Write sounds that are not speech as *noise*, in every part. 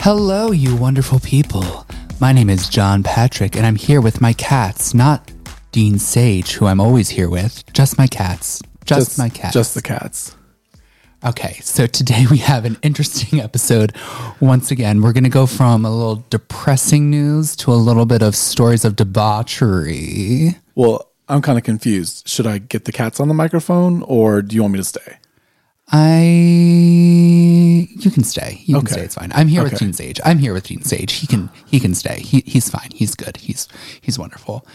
Hello, you wonderful people. My name is John Patrick, and I'm here with my cats, not Dean Sage, who I'm always here with, just my cats. Just, my cats. Just the cats. Okay, so today we have an interesting *laughs* episode. Once again, we're going to go from a little depressing news to a little bit of stories of debauchery. Well, I'm kind of confused. Should I get the cats on the microphone or do you want me to stay? I. You can stay. You can Okay. stay. It's fine. I'm here with Okay. Dean Sage. I'm here with Dean Sage. He can. He can stay. He, he's fine. He's good. He's he's wonderful.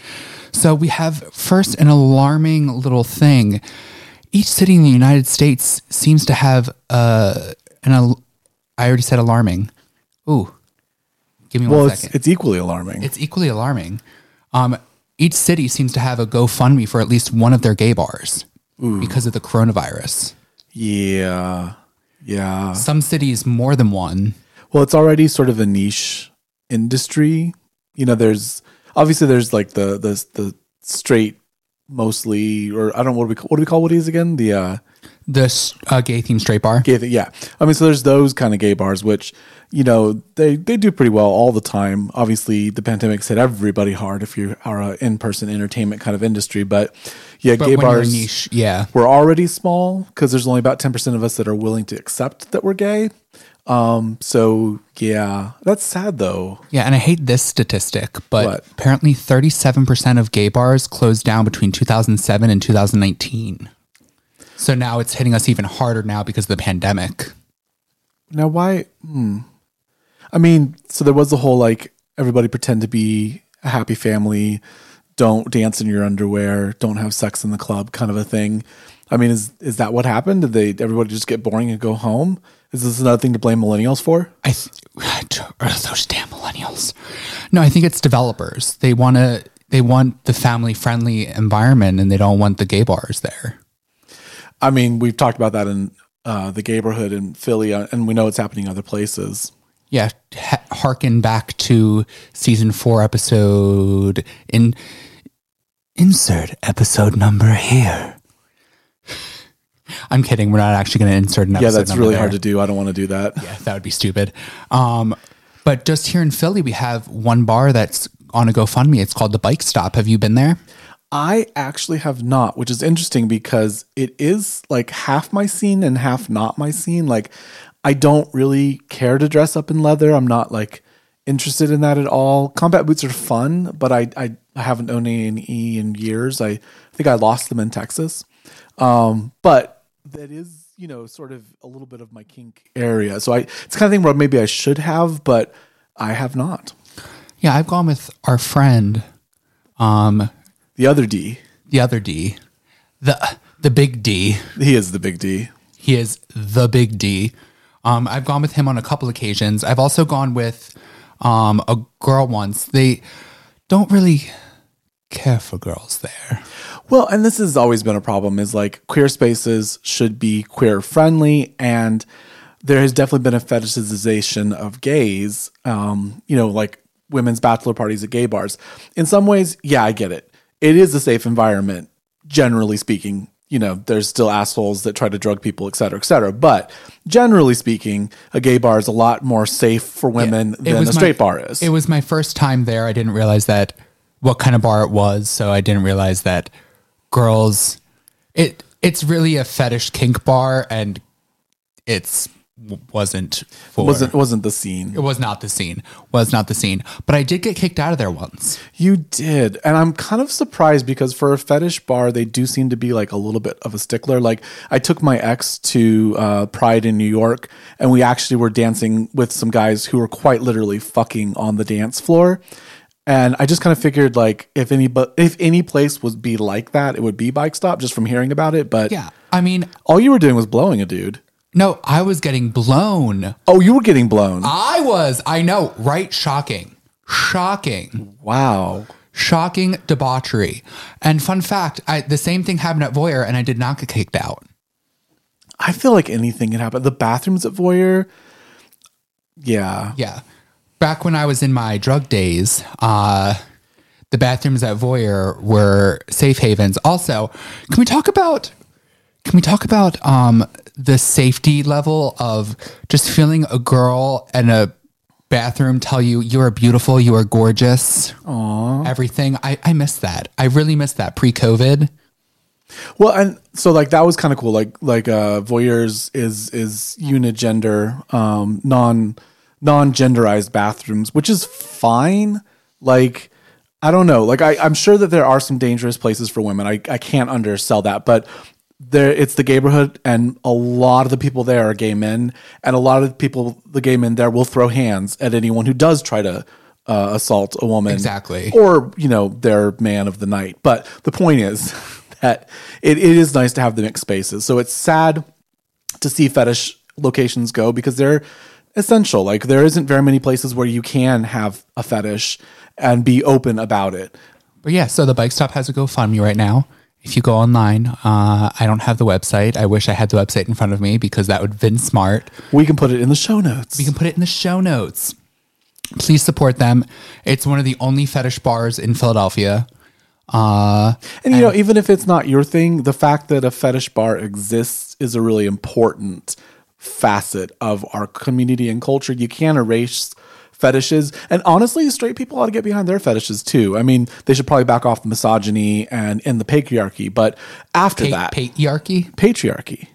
So we have first an alarming little thing. Each city in the United States seems to have uh, an. Al- I already said alarming. Ooh, give me Well, one it's, second. it's equally alarming. It's equally alarming. Um, each city seems to have a GoFundMe for at least one of their gay bars because of the coronavirus. yeah. Yeah. Some cities more than one. Well, it's already sort of a niche industry. You know, there's obviously there's like the the the straight mostly or I don't know what do we call, what do we call what is again? The uh The uh, gay themed straight bar. gay thing. Yeah. I mean, so there's those kind of gay bars, which, you know, they, they do pretty well all the time. Obviously, the pandemic's hit everybody hard if you are an in-person entertainment kind of industry. But yeah, But gay bars, niche, yeah. we're already small because there's only about 10% of us that are willing to accept that we're gay. Um, so yeah, that's sad though. Yeah, and I hate this statistic, but What? apparently 37% of gay bars closed down between 2007 and 2019. So now it's hitting us even harder now because of the pandemic. Now, why? Hmm. I mean, so there was the whole like everybody pretend to be a happy family, don't dance in your underwear, don't have sex in the club, kind of a thing. I mean, is is that what happened? Did they everybody just get boring and go home? Is this another thing to blame millennials for? I th- *sighs* or those damn millennials. No, I think it's developers. They want to they want the family friendly environment and they don't want the gay bars there. I mean, we've talked about that in uh, the neighborhood in Philly, uh, and we know it's happening other places. Yeah, ha- harken back to season 4 episode in insert episode number here. I'm kidding. We're not actually going to insert an episode. Yeah, that's really there. hard to do. I don't want to do that. Yeah, that would be stupid. Um, but just here in Philly, we have one bar that's on a GoFundMe. It's called the Bike Stop. Have you been there? I actually have not, which is interesting because it is like half my scene and half not my scene. Like, I don't really care to dress up in leather. I'm not like interested in that at all. Combat boots are fun, but I I, I haven't owned any in years. I think I lost them in Texas. Um, but that is you know sort of a little bit of my kink area. So I it's kind of thing where maybe I should have, but I have not. Yeah, I've gone with our friend, um, The other D, the other D, the the big D. he is the big D. He is the big D. Um, I've gone with him on a couple occasions. I've also gone with um, a girl once. They don't really care for girls there. Well, and this has always been a problem is like queer spaces should be queer friendly and there has definitely been a fetishization of gays, um, you know, like women's bachelor parties at gay bars. In some ways, yeah, I get it. It is a safe environment, generally speaking. You know, there's still assholes that try to drug people, et cetera, et cetera. But generally speaking, a gay bar is a lot more safe for women It than a was my- straight bar is. It was my first time there. I didn't realize that what kind of bar it was, so I didn't realize that girls. It it's really a fetish kink bar, and it's wasn't for wasn't wasn't the scene. it was not the scene was not the scene but i did get kicked out of there once You did. And I'm kind of surprised because for a fetish bar, they do seem to be like a little bit of a stickler. Like, I took my ex to uh, Pride in New York, and we actually were dancing with some guys who were quite literally fucking on the dance floor. And I just kind of figured, like, if any, but if any place would be like that, it would be Bike Stop, just from hearing about it. But yeah i mean all you were doing was blowing a dude. no i was getting blown Oh, you were getting blown. i was i know right shocking shocking wow. shocking debauchery and fun fact I, the same thing happened at voyeur and i did not get kicked out I feel like anything can happen. The bathrooms at Voyeur, yeah. Yeah. Back when I was in my drug days, uh, the bathrooms at Voyeur were safe havens. Also, can we talk about can we talk about um, the safety level of just feeling a girl in a bathroom tell you you are beautiful, you are gorgeous, Aww. everything. I, I miss that. I really miss that pre COVID. Well, and so like that was kind of cool. Like like uh voyeurs is is unigender, um, non non genderized bathrooms, which is fine. Like I don't know. Like I, I'm sure that there are some dangerous places for women. I, I can't undersell that, but there it's the neighborhood and a lot of the people there are gay men and a lot of the people the gay men there will throw hands at anyone who does try to uh, assault a woman exactly or you know their man of the night but the point is *laughs* that it, it is nice to have the mixed spaces. So it's sad to see fetish locations go because they're essential. Like there isn't very many places where you can have a fetish and be open about it. But yeah, so the bike stop has a GoFundMe right now. If you go online, uh, I don't have the website. I wish I had the website in front of me because that would have been smart. We can put it in the show notes. We can put it in the show notes. Please support them. It's one of the only fetish bars in Philadelphia. Uh, and you know, even if it's not your thing, the fact that a fetish bar exists is a really important facet of our community and culture. You can't erase fetishes. And honestly, straight people ought to get behind their fetishes too. I mean, they should probably back off the misogyny and end the patriarchy. But after pa- that, patriarchy, patriarchy,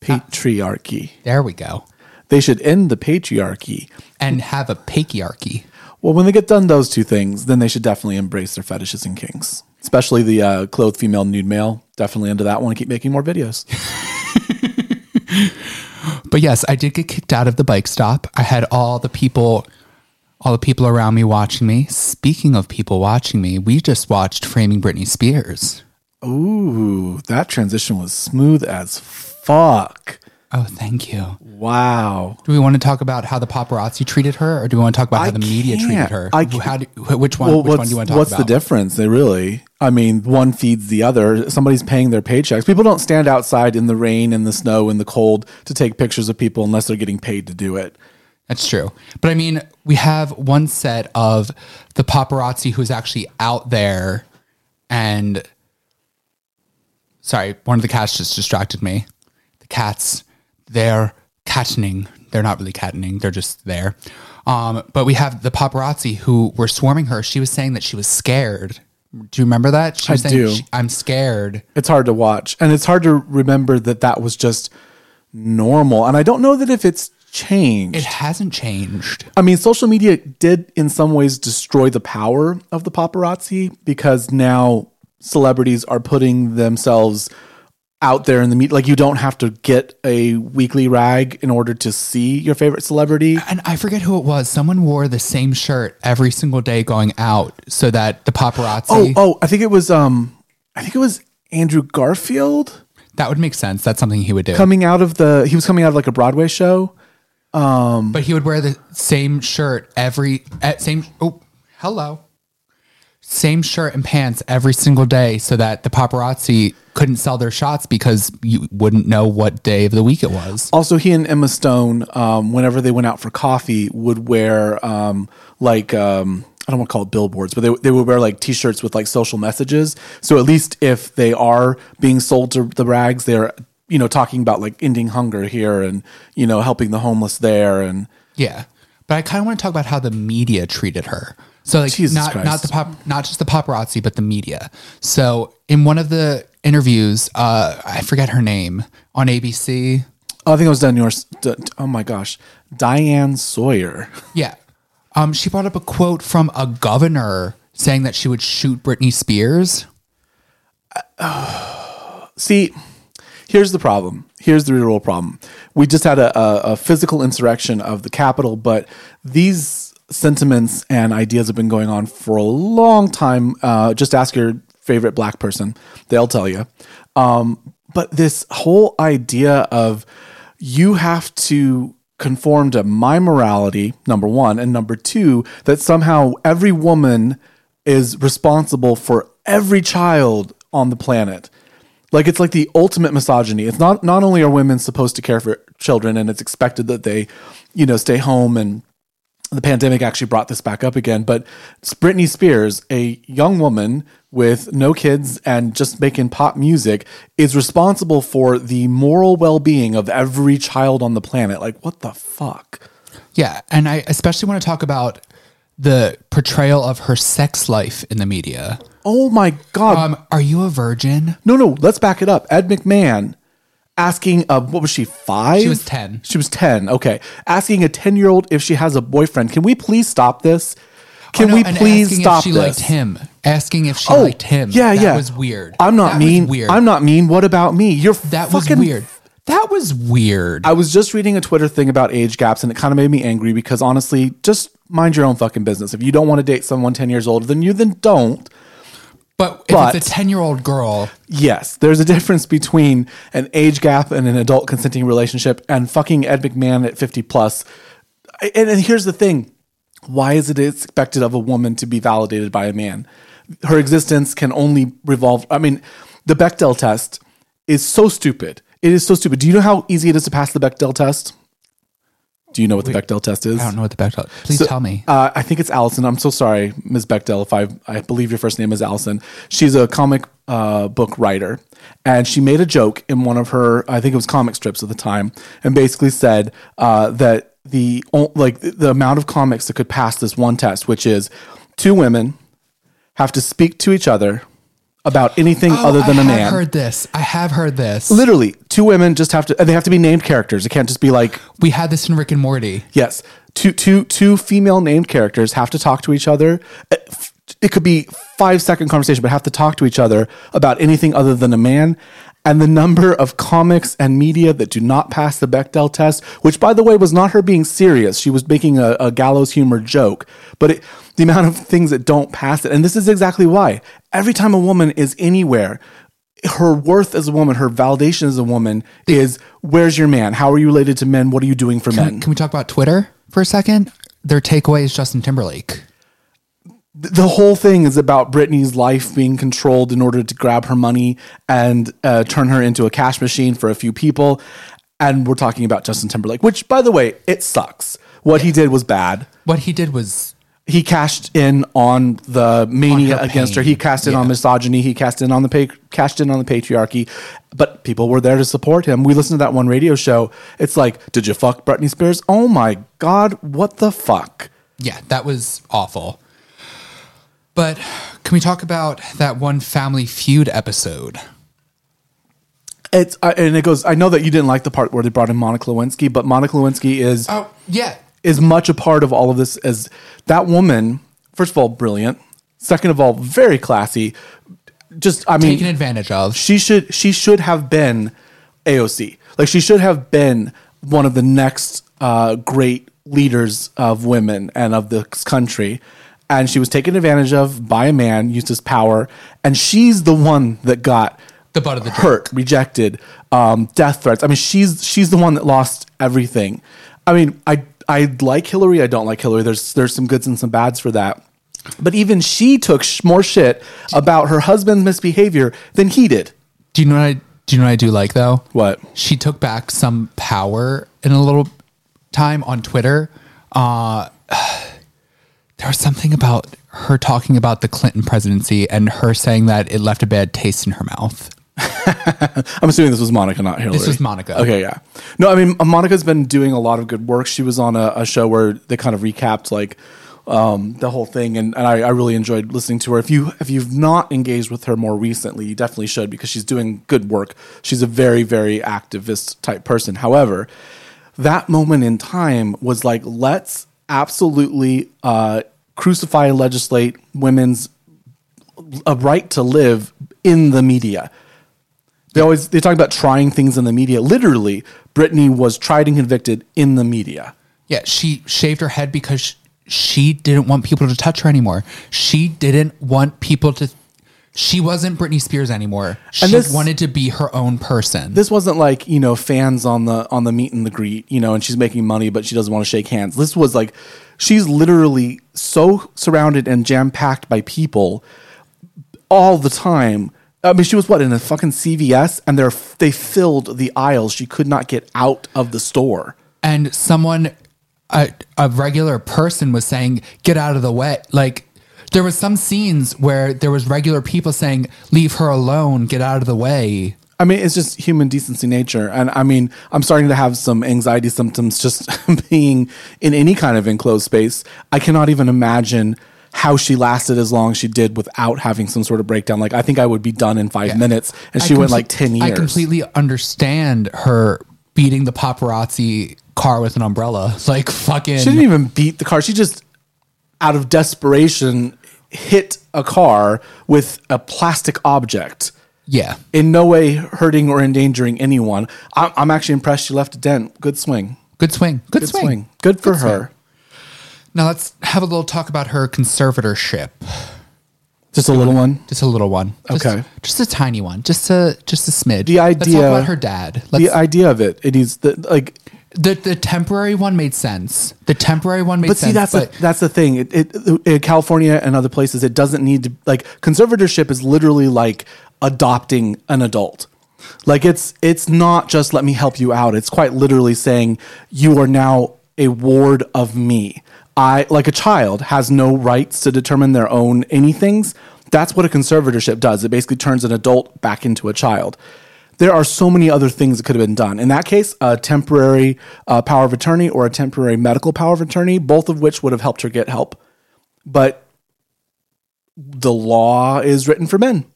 patriarchy. there we go. They should end the patriarchy and have a patriarchy. Well, when they get done those two things, then they should definitely embrace their fetishes and kinks, especially the uh, clothed female nude male. Definitely into that one. Keep making more videos. *laughs* but yes, I did get kicked out of the bike stop. I had all the people, all the people around me watching me. Speaking of people watching me, we just watched Framing Britney Spears. Ooh, that transition was smooth as fuck. Oh, thank you. Wow. Do we want to talk about how the paparazzi treated her, or do we want to talk about how the media treated her? I do, which one? Well, which one do you want to talk what's about? What's the difference? They really. I mean, one feeds the other. Somebody's paying their paychecks. People don't stand outside in the rain, in the snow, in the cold to take pictures of people unless they're getting paid to do it. That's true. But I mean, we have one set of the paparazzi who's actually out there and sorry, one of the cats just distracted me. The cats they're cattening. They're not really cattening. They're just there. Um, but we have the paparazzi who were swarming her. She was saying that she was scared. Do you remember that? She was I saying, do. I'm scared. It's hard to watch, and it's hard to remember that that was just normal. And I don't know that if it's changed. It hasn't changed. I mean, social media did in some ways destroy the power of the paparazzi because now celebrities are putting themselves out there in the media. Like you don't have to get a weekly rag in order to see your favorite celebrity. And I forget who it was. Someone wore the same shirt every single day going out so that the paparazzi. Oh, oh, I think it was um I think it was Andrew Garfield. That would make sense. That's something he would do. Coming out of the he was coming out of like a Broadway show. Um But he would wear the same shirt every at same oh, hello. Same shirt and pants every single day so that the paparazzi couldn't sell their shots because you wouldn't know what day of the week it was. Also, he and Emma Stone, um, whenever they went out for coffee, would wear um, like um, I don't want to call it billboards, but they they would wear like T-shirts with like social messages. So at least if they are being sold to the rags, they're you know talking about like ending hunger here and you know helping the homeless there and yeah. But I kind of want to talk about how the media treated her. So like Jesus not Christ. not the pop not just the paparazzi but the media. So in one of the interviews, uh, I forget her name on ABC. Oh, I think it was done yours. Oh my gosh, Diane Sawyer. *laughs* Yeah, um, she brought up a quote from a governor saying that she would shoot Britney Spears. Uh, *sighs* see, here's the problem. Here's the real problem. We just had a, a, a physical insurrection of the Capitol, but these sentiments and ideas have been going on for a long time. Uh, just ask your favorite black person, they'll tell you. Um, but this whole idea of you have to conform to my morality, number one, and number two, that somehow every woman is responsible for every child on the planet. Like it's like the ultimate misogyny. It's not not only are women supposed to care for children and it's expected that they, you know, stay home and the pandemic actually brought this back up again. But it's Britney Spears, a young woman with no kids and just making pop music, is responsible for the moral well being of every child on the planet. Like, what the fuck? Yeah, and I especially want to talk about the portrayal of her sex life in the media. Oh my God. Um, are you a virgin? no, no, let's back it up. Ed McMahon asking, uh, what was she, five? She was 10. She was 10. Okay. Asking a 10 year old if she has a boyfriend. Can we please stop this? Can Oh, no, we please asking stop if she this? liked him? Asking if she Oh, liked him. Yeah, that yeah. was weird. I'm not That was mean. weird. I'm not mean. What about me? You're That was fucking weird. That was weird. I was just reading a Twitter thing about age gaps and it kind of made me angry because honestly, just mind your own fucking business. If you don't want to date someone 10 years older than you, then don't. But if but- it's a ten-year-old girl, Yes, there's a difference between an age gap and an adult consenting relationship and fucking Ed McMahon at 50 plus. And, and here's the thing why is it expected of a woman to be validated by a man? Her existence can only revolve. I mean, the Bechdel test is so stupid. It is so stupid. Do you know how easy it is to pass the Bechdel test? Do you know what the Bechdel test is? I don't know what the back. Please tell me. Uh, I think it's Allison. I'm so sorry, Ms. Bechdel, if I I believe your first name is Allison. She's a comic uh, book writer, and she made a joke in one of her, I think it was comic strips at the time, and basically said uh, that the like the amount of comics that could pass this one test, which is two women have to speak to each other about anything other than I a man. I have heard this. I have heard this. Literally, two women just have to. and They have to be named characters. It can't just be like We had this in Rick and Morty. Yes, two two two female named characters have to talk to each other. Uh, It could be five second conversation, but have to talk to each other about anything other than a man. And the number of comics and media that do not pass the Bechdel test, which by the way was not her being serious, she was making a, a gallows humor joke. But it, the amount of things that don't pass it, and this is exactly why. Every time a woman is anywhere, her worth as a woman, her validation as a woman is where's your man? How are you related to men? What are you doing for men? Can we talk about Twitter for a second? Their takeaway is Justin Timberlake. the whole thing is about Britney's life being controlled in order to grab her money and uh, turn her into a cash machine for a few people. And we're talking about Justin Timberlake, which, by the way, it sucks. What he did was bad. What he did was He cashed in on the mania On against her. He cashed in on misogyny. He cashed in on the pa- cashed in on the patriarchy. But people were there to support him. We listened to that one radio show. It's like, did you fuck Britney Spears? Oh my god, what the fuck? yeah, that was awful. But can we talk about that one Family Feud episode? It's uh, and it goes. I know that you didn't like the part where they brought in Monica Lewinsky, but Monica Lewinsky is Oh yeah, is much a part of all of this. As that woman, first of all, brilliant. Second of all, very classy. Just, I mean, taken advantage of. she should she should have been AOC. Like she should have been one of the next uh, great leaders of women and of this country. And she was taken advantage of by a man, used his power, and she's the one that got The butt of the joke. hurt, rejected, um, death threats. I mean, she's she's the one that lost everything. I mean, I I like Hillary. I don't like Hillary. There's there's some goods and some bads for that. But even she took sh- more shit about her husband's misbehavior than he did. Do you know what I do? You know what I do like though? What? She took back some power in a little time on Twitter. Uh, *sighs* there was something about her talking about the Clinton presidency and her saying that it left a bad taste in her mouth. I'm assuming this was Monica, not Hillary. This was Monica. Okay, yeah. No, I mean Monica's been doing a lot of good work. She was on a, a show where they kind of recapped like um, the whole thing, and, and I, I really enjoyed listening to her. If you if you've not engaged with her more recently, you definitely should because she's doing good work. She's a very very activist type person. However, that moment in time was like let's absolutely uh, crucify and legislate women's a right to live in the media. They always they talk about trying things in the media. Literally, Britney was tried and convicted in the media. Yeah, she shaved her head because she didn't want people to touch her anymore. She didn't want people to. She wasn't Britney Spears anymore. She this- wanted to be her own person. This wasn't like you know fans on the on the meet and the greet, you know, and she's making money, but she doesn't want to shake hands. This was like she's literally so surrounded and jam packed by people all the time. I mean, she was what in a fucking CVS, and they they filled the aisles. She could not get out of the store. and someone a, a regular person was saying, "Get out of the way." Like there was some scenes where there was regular people saying, "Leave her alone. Get out of the way." I mean, it's just human decency nature. And I mean, I'm starting to have some anxiety symptoms just *laughs* being in any kind of enclosed space. I cannot even imagine how she lasted as long as she did without having some sort of breakdown. Like, I think I would be done in five minutes. And she went like 10 years. I completely understand her beating the paparazzi car with an umbrella. *laughs* Like fucking. She didn't even beat the car. She just, out of desperation, hit a car with a plastic object. yeah. In no way hurting or endangering anyone. I'm, I'm actually impressed she left a dent. Good swing. Good swing. Good, Good swing. swing. Good for her. Now let's have a little talk about her conservatorship. Just a little one. Just a little one. Just, Okay. Just a tiny one. Just a just a smidge. The Let's talk idea- about her dad. Let's, the idea of it, it needs the like. the the temporary one made sense. The temporary one made sense. But sense. see, that's but the, that's the thing. It, it, in California and other places, it doesn't need to like conservatorship is literally like adopting an adult. Like it's it's not just let me help you out. It's quite literally saying you are now a ward of me. I like a child has no rights to determine their own anythings. That's what a conservatorship does. It basically turns an adult back into a child. There are so many other things that could have been done. In that case, a temporary uh, power of attorney or a temporary medical power of attorney, both of which would have helped her get help. But the law is written for men,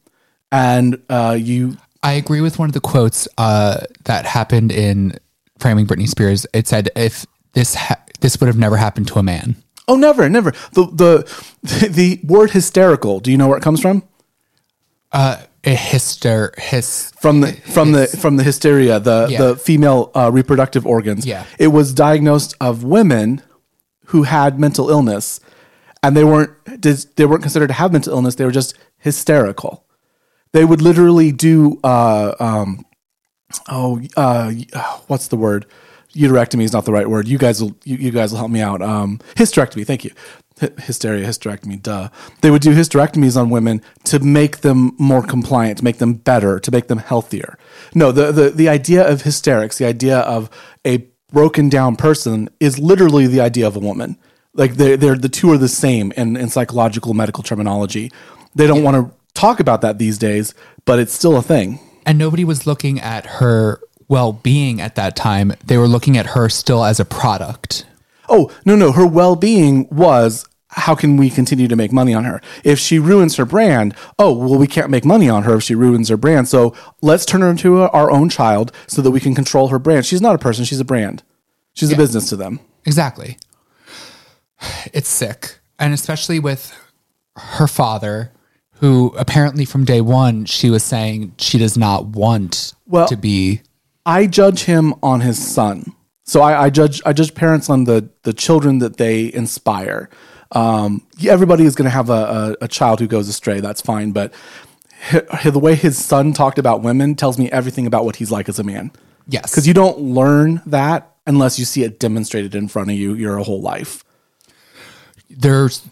and uh, you I agree with one of the quotes uh, that happened in framing Britney Spears. It said, "If this ha- this would have never happened to a man." oh never never the the *laughs* the word hysterical. Do you know where it comes from? A hyster his from the from the from the hysteria, the Yeah. the female uh, reproductive organs. Yeah. it was diagnosed of women who had mental illness, and they weren't did, they weren't considered to have mental illness. They were just hysterical. They would literally do uh, um, oh uh, what's the word? Uterectomy is not the right word. You guys will you, you guys will help me out. Um, hysterectomy. Thank you. Hy- Hysteria, hysterectomy, duh. They would do hysterectomies on women to make them more compliant, to make them better, to make them healthier. No, the, the, the idea of hysterics, the idea of a broken down person is literally the idea of a woman. Like they're, they're the two are the same in, in psychological medical terminology. They don't want to talk about that these days, but it's still a thing. and nobody was looking at her well-being at that time. They were looking at her still as a product. Oh, no, no. Her well being was how can we continue to make money on her? If she ruins her brand, oh, well, we can't make money on her if she ruins her brand. So let's turn her into a, our own child so that we can control her brand. She's not a person, she's a brand. She's a business to them. Exactly. It's sick. And especially with her father, who apparently from day one, she was saying she does not want Well- to be. I judge him on his son. So I, I judge I judge parents on the the children that they inspire. Um, everybody is going to have a, a, a child who goes astray. That's fine, but the way his son talked about women tells me everything about what he's like as a man. Yes. because you don't learn that unless you see it demonstrated in front of you your whole life. There's.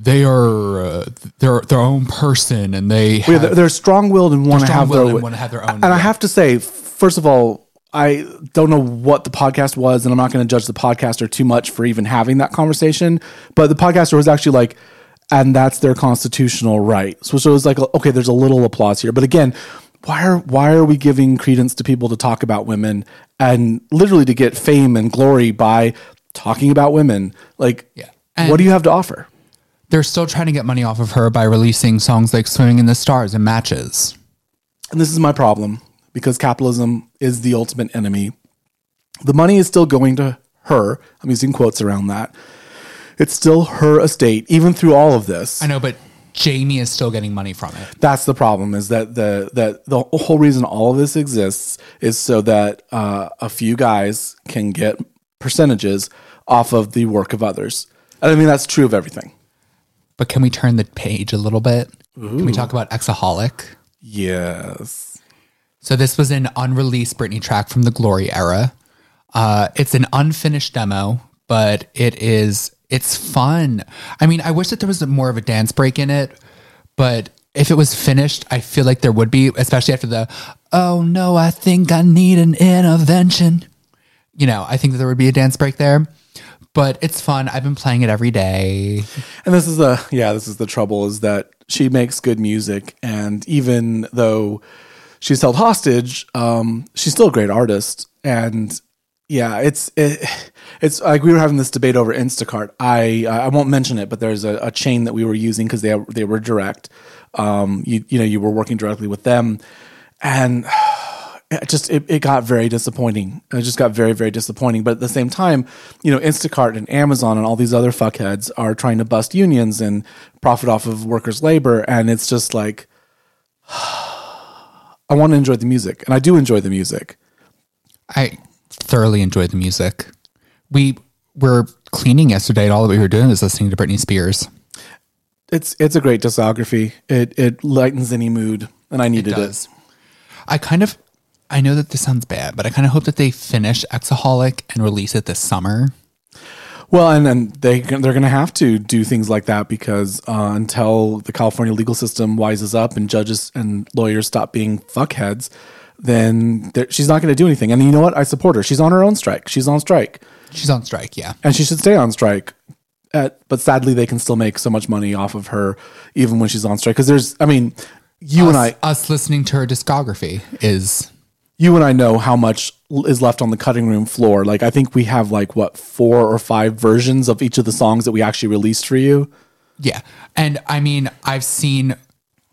They are uh, their their own person, and they Yeah, have, they're, they're strong-willed and want to have their and wanna have their own, And I have to say, first of all, I don't know what the podcast was, and I'm not going to judge the podcaster too much for even having that conversation. But the podcaster was actually like, and that's their constitutional right. So, so it was like, okay, there's a little applause here. But again, why are why are we giving credence to people to talk about women and literally to get fame and glory by talking about women? Like, Yeah. what do you have to offer? they're still trying to get money off of her by releasing songs like "Swimming in the Stars" and matches. And this is my problem because capitalism is the ultimate enemy. The money is still going to her. I'm using quotes around that. It's still her estate, even through all of this. I know, but Jamie is still getting money from it. That's the problem. Is that the that the whole reason all of this exists is so that uh, a few guys can get percentages off of the work of others. And I mean that's true of everything. But can we turn the page a little bit? Can we talk about Exaholic? Yes. So this was an unreleased Britney track from the Glory era. Uh, it's an unfinished demo, but it is it's fun. I mean, I wish that there was more of a dance break in it, but if it was finished, I feel like there would be, especially after the "Oh no, I think I need an intervention." You know, I think that there would be a dance break there. but it's fun. I've been playing it every day. And this is the yeah, this is the trouble is that she makes good music, and even though she's held hostage, um, she's still a great artist. And yeah, it's it, it's like we were having this debate over Instacart. I I won't mention it, but there's a, a chain that we were using because they they were direct. Um, you you know you were working directly with them, and *sighs* it just it, it got very disappointing. It just got very very disappointing. But at the same time, you know, Instacart and Amazon and all these other fuckheads are trying to bust unions and profit off of workers' labor, and it's just like *sighs* I want to enjoy the music, and I do enjoy the music. I thoroughly enjoy the music. We were cleaning yesterday, and all that we were doing was listening to Britney Spears. It's it's a great discography. It it lightens any mood, and I needed it. does. I kind of, I know that this sounds bad, but I kind of hope that they finish Exaholic and release it this summer. Well, and then they they're going to have to do things like that because uh, until the California legal system wises up and judges and lawyers stop being fuckheads, then she's not going to do anything. And you know what? I support her. She's on her own strike. She's on strike, She's on strike, yeah. and she should stay on strike. At, but sadly, they can still make so much money off of her even when she's on strike. Because there's, I mean, you and I, us listening to her discography is you and I know how much is left on the cutting room floor. Like I think we have like what four or five versions of each of the songs that we actually released for you. yeah. And I mean, I've seen,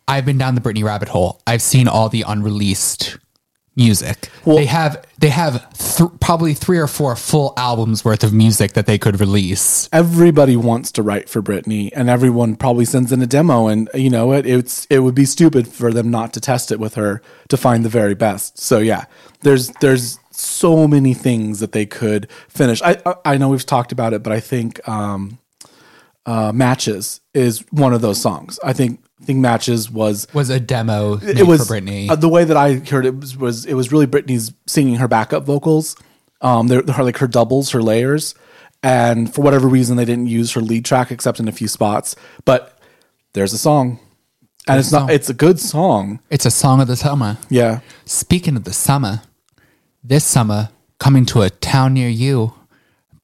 I've been down the Britney rabbit hole. I've seen all the unreleased music. they have they have th- probably three or four full albums worth of music that they could release. Everybody wants to write for Britney, and everyone probably sends in a demo. And you know it, it's it would be stupid for them not to test it with her to find the very best. So yeah, there's there's so many things that they could finish. I I, I know we've talked about it, but I think um, uh, Matches is one of those songs. I think I think Matches was Was a demo it was for Britney. uh, the way that I heard it was, was it was really Britney's singing her backup vocals. Um, they're, they're like her doubles, her layers, and for whatever reason they didn't use her lead track except in a few spots. But there's a song, and it's not. It's a good song. it's a song of the summer. Yeah. Speaking of the summer, this summer coming to a town near you,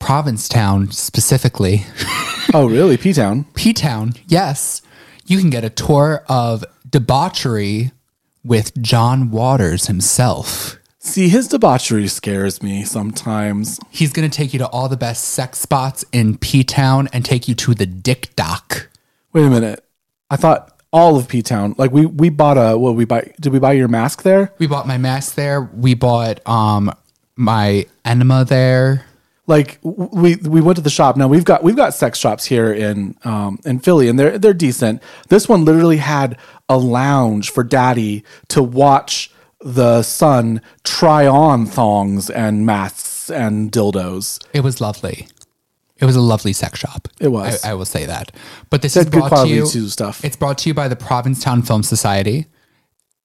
Provincetown specifically, *laughs* Oh, really? P Town. P Town. Yes, you can get a tour of debauchery with John Waters himself. See, his debauchery scares me sometimes. He's going to take you to all the best sex spots in P Town and take you to the Dick Dock. Wait a minute. I thought all of P Town. Like we we bought a what we buy? Did we buy your mask there? We bought my mask there. We bought um my enema there. Like we we went to the shop. Now we've got we've got sex shops here in um in Philly, and they're they're decent. This one literally had a lounge for daddy to watch the son try on thongs and masks and dildos. It was lovely. It was a lovely sex shop. It was. I, I will say that. But this They is brought to you. stuff. It's brought to you by the Provincetown Film Society.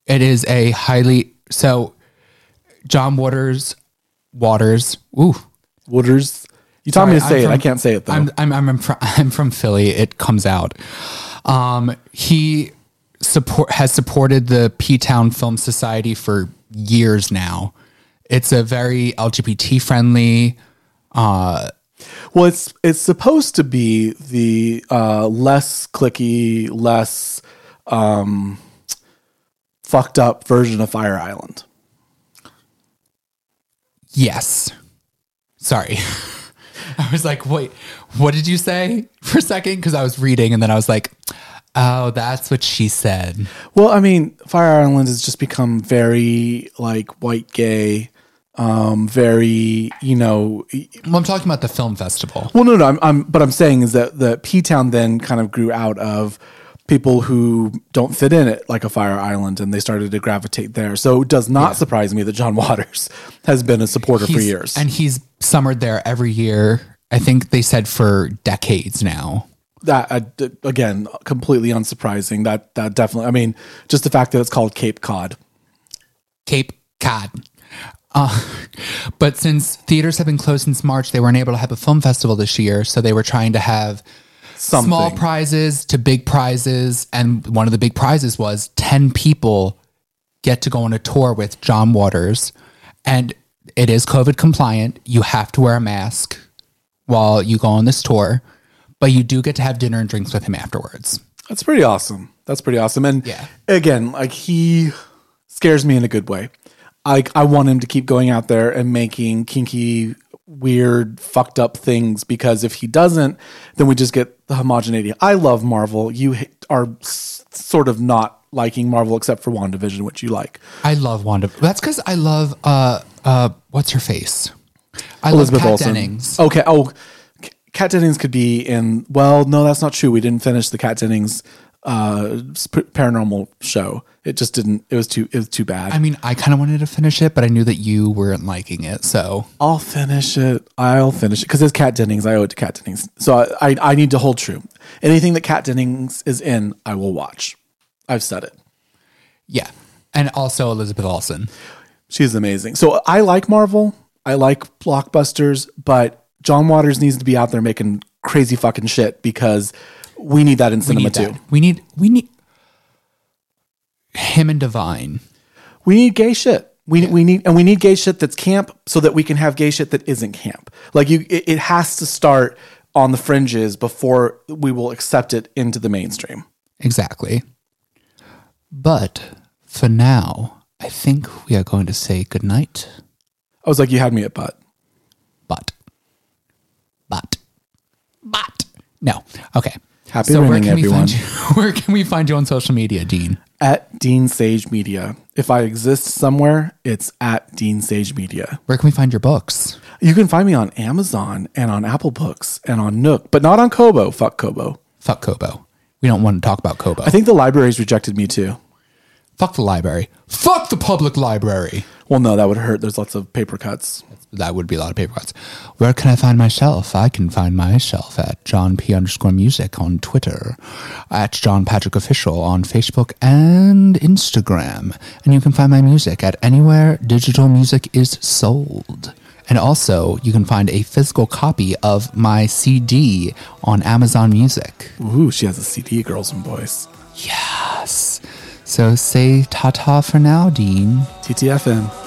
It is a highly so John Waters Waters. Ooh, Wooders. You taught me to say I'm it. I can't say it though. I'm I'm I'm from, *laughs* I'm from Philly. It comes out. Um, he support has supported the P Town Film Society for years now. It's a very LGBT friendly. Uh, well, it's it's supposed to be the uh, less clicky, less um, fucked up version of Fire Island. yes. Sorry. *laughs* I was like, wait, what did you say for a second? Because I was reading and then I was like, oh, that's what she said. Well, I mean, Fire Island has just become very like white gay, um, very you know. Well, I'm talking about the film festival. Well, no, no, I'm, I'm. But I'm saying is that the P Town then kind of grew out of people who don't fit in it like a Fire Island, and they started to gravitate there. So it does not surprise me that John *laughs* Waters has been a supporter for years. And he's summered there every year. I think they said for decades now. that uh, again, completely unsurprising. That that definitely. I mean, just the fact that it's called Cape Cod. Cape Cod. Uh, *laughs* but since theaters have been closed since March, they weren't able to have a film festival this year. So they were trying to have Something. small prizes to big prizes. And one of the big prizes was 10 people get to go on a tour with John Waters. And it is COVID compliant. You have to wear a mask while you go on this tour, but you do get to have dinner and drinks with him afterwards. That's pretty awesome. That's pretty awesome. And Yeah. again, like he scares me in a good way. I I want him to keep going out there and making kinky, weird, fucked up things because if he doesn't, then we just get the homogeneity. I love Marvel. You are s- sort of not liking Marvel except for WandaVision, which you like. I love Wanda. That's because I love uh uh what's her face? I Elizabeth love Kat Olsen. Dennings. Okay. Oh, Kat Dennings could be in. Well, no, that's not true. We didn't finish the Kat Dennings uh, paranormal show. It just didn't. It was too. It was too bad. I mean, I kind of wanted to finish it, but I knew that you weren't liking it. So I'll finish it. I'll finish it because it's Kat Dennings. I owe it to Kat Dennings. So I, I, I need to hold true. Anything that Kat Dennings is in, I will watch. I've said it. yeah, and also Elizabeth Olsen. She's amazing. So I like Marvel. I like blockbusters, but John Waters needs to be out there making crazy fucking shit because we need that in We cinema need too. that. We need we need him and Divine. We need gay shit. We, we need and we need gay shit that's camp so that we can have gay shit that isn't camp. Like you, it, it has to start on the fringes before we will accept it into the mainstream. Exactly. But for now, I think we are going to say goodnight. I was like, you had me at butt. But, but, but, no. Okay. Happy so where winning, can we everyone. *laughs* Where can we find you on social media, Dean? At Dean Sage Media. If I exist somewhere, it's at Dean Sage Media. Where can we find your books? You can find me on Amazon and on Apple Books and on Nook, but not on Kobo. Fuck Kobo. Fuck Kobo. We don't want to talk about Kobo. I think the library's rejected me too. Fuck the library. Fuck the public library. Well, no, that would hurt. There's lots of paper cuts. That would be a lot of paper cuts. Where can I find myself? I can find myself at John P underscore music on Twitter, at John Patrick Official on Facebook and Instagram. And you can find my music at anywhere digital music is sold. And also, you can find a physical copy of my CD on Amazon Music. Ooh, she has a CD, Girls and Boys. Yes. So say ta ta for now, Dean. TTFN.